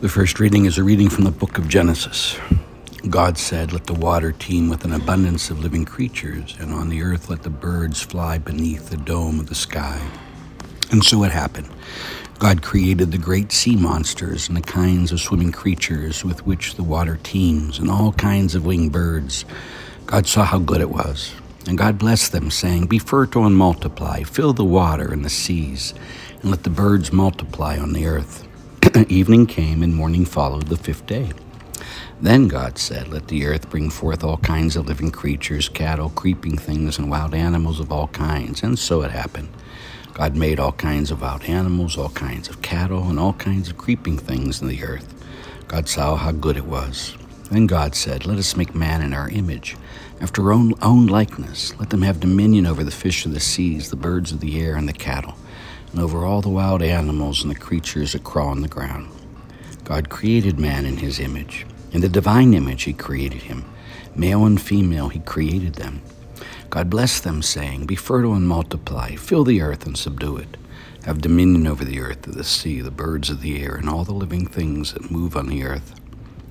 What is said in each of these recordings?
The first reading is a reading from the book of Genesis. God said, Let the water teem with an abundance of living creatures, and on the earth let the birds fly beneath the dome of the sky. And so it happened. God created the great sea monsters and the kinds of swimming creatures with which the water teems, and all kinds of winged birds. God saw how good it was. And God blessed them, saying, Be fertile and multiply, fill the water and the seas, and let the birds multiply on the earth. Evening came, and morning followed the fifth day. Then God said, Let the earth bring forth all kinds of living creatures, cattle, creeping things, and wild animals of all kinds. And so it happened. God made all kinds of wild animals, all kinds of cattle, and all kinds of creeping things in the earth. God saw how good it was. Then God said, Let us make man in our image, after our own, own likeness. Let them have dominion over the fish of the seas, the birds of the air, and the cattle and over all the wild animals and the creatures that crawl on the ground. God created man in his image. In the divine image, he created him. Male and female, he created them. God blessed them, saying, Be fertile and multiply, fill the earth and subdue it. Have dominion over the earth, the sea, the birds of the air, and all the living things that move on the earth.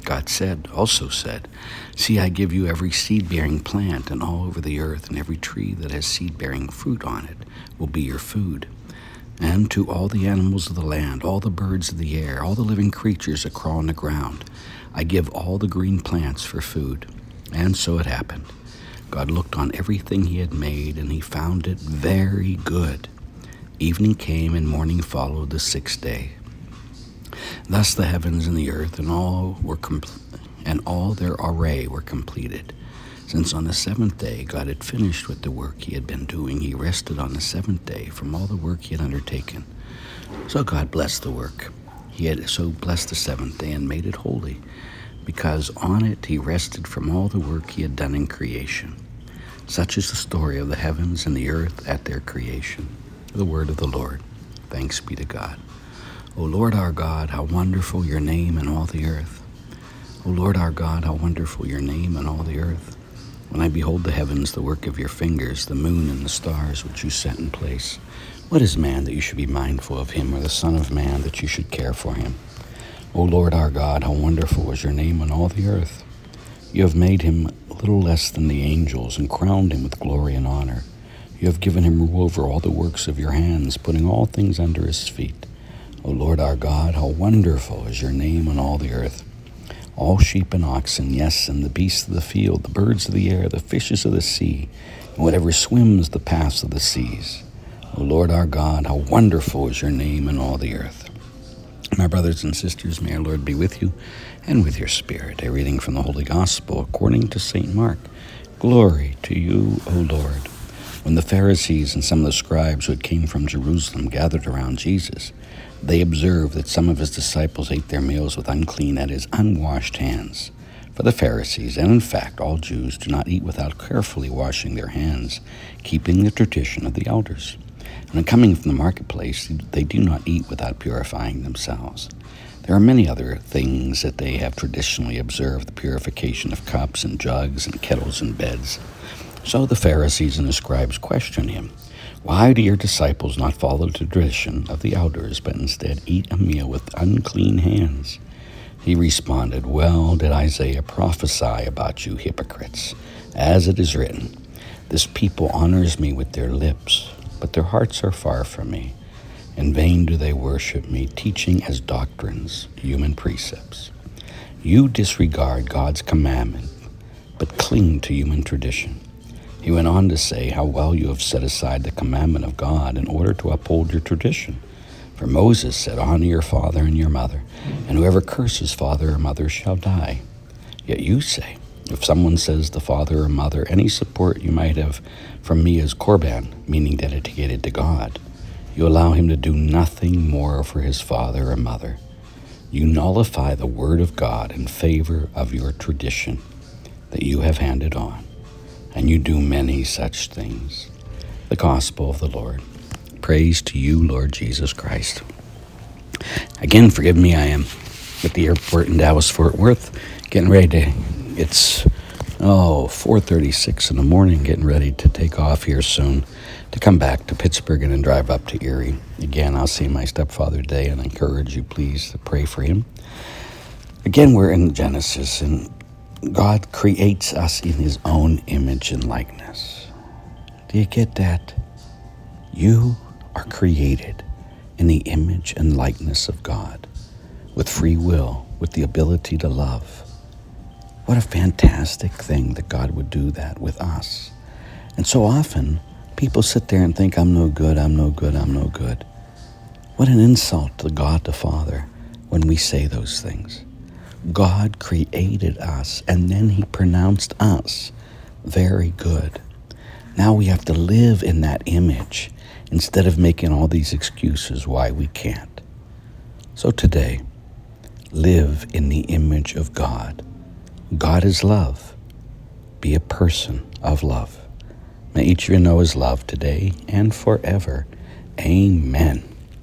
God said, also said, See, I give you every seed bearing plant, and all over the earth, and every tree that has seed bearing fruit on it will be your food and to all the animals of the land, all the birds of the air, all the living creatures that crawl on the ground. I give all the green plants for food. And so it happened. God looked on everything he had made, and he found it very good. Evening came, and morning followed the sixth day. Thus the heavens and the earth and all were compl- and all their array were completed. Since on the seventh day God had finished with the work he had been doing, he rested on the seventh day from all the work he had undertaken. So God blessed the work. He had so blessed the seventh day and made it holy, because on it he rested from all the work he had done in creation. Such is the story of the heavens and the earth at their creation. The word of the Lord. Thanks be to God. O Lord our God, how wonderful your name in all the earth. O Lord our God, how wonderful your name in all the earth. When I behold the heavens, the work of your fingers, the moon and the stars which you set in place, what is man that you should be mindful of him, or the Son of Man that you should care for him? O Lord our God, how wonderful is your name on all the earth. You have made him little less than the angels, and crowned him with glory and honor. You have given him rule over all the works of your hands, putting all things under his feet. O Lord our God, how wonderful is your name on all the earth all sheep and oxen, yes, and the beasts of the field, the birds of the air, the fishes of the sea, and whatever swims the paths of the seas. O Lord our God, how wonderful is your name in all the earth. My brothers and sisters, may our Lord be with you and with your spirit. A reading from the Holy Gospel according to St. Mark. Glory to you, O Lord. When the Pharisees and some of the scribes who had came from Jerusalem gathered around Jesus, they observed that some of his disciples ate their meals with unclean, that is, unwashed hands. For the Pharisees, and in fact all Jews, do not eat without carefully washing their hands, keeping the tradition of the elders. And when coming from the marketplace, they do not eat without purifying themselves. There are many other things that they have traditionally observed the purification of cups and jugs and kettles and beds. So the Pharisees and the scribes questioned him. Why do your disciples not follow the tradition of the elders, but instead eat a meal with unclean hands? He responded, Well did Isaiah prophesy about you hypocrites, as it is written, This people honors me with their lips, but their hearts are far from me. In vain do they worship me, teaching as doctrines human precepts. You disregard God's commandment, but cling to human tradition. He went on to say how well you have set aside the commandment of God in order to uphold your tradition. For Moses said, Honor your father and your mother, and whoever curses father or mother shall die. Yet you say, if someone says the father or mother, any support you might have from me is korban, meaning dedicated to God, you allow him to do nothing more for his father or mother. You nullify the word of God in favor of your tradition that you have handed on and you do many such things. The Gospel of the Lord. Praise to you, Lord Jesus Christ. Again, forgive me, I am at the airport in Dallas Fort Worth, getting ready to. It's oh 4:36 in the morning, getting ready to take off here soon. to come back to Pittsburgh and then drive up to Erie. Again, I'll see my stepfather today and encourage you, please, to pray for him. Again, we're in Genesis, and God creates us in his own image and likeness. Do you get that? You are created in the image and likeness of God with free will, with the ability to love. What a fantastic thing that God would do that with us. And so often, people sit there and think, I'm no good, I'm no good, I'm no good. What an insult to God the Father when we say those things. God created us, and then He pronounced us very good. Now we have to live in that image instead of making all these excuses why we can't. So today, live in the image of God. God is love. Be a person of love. May each of you know his love today and forever. Amen.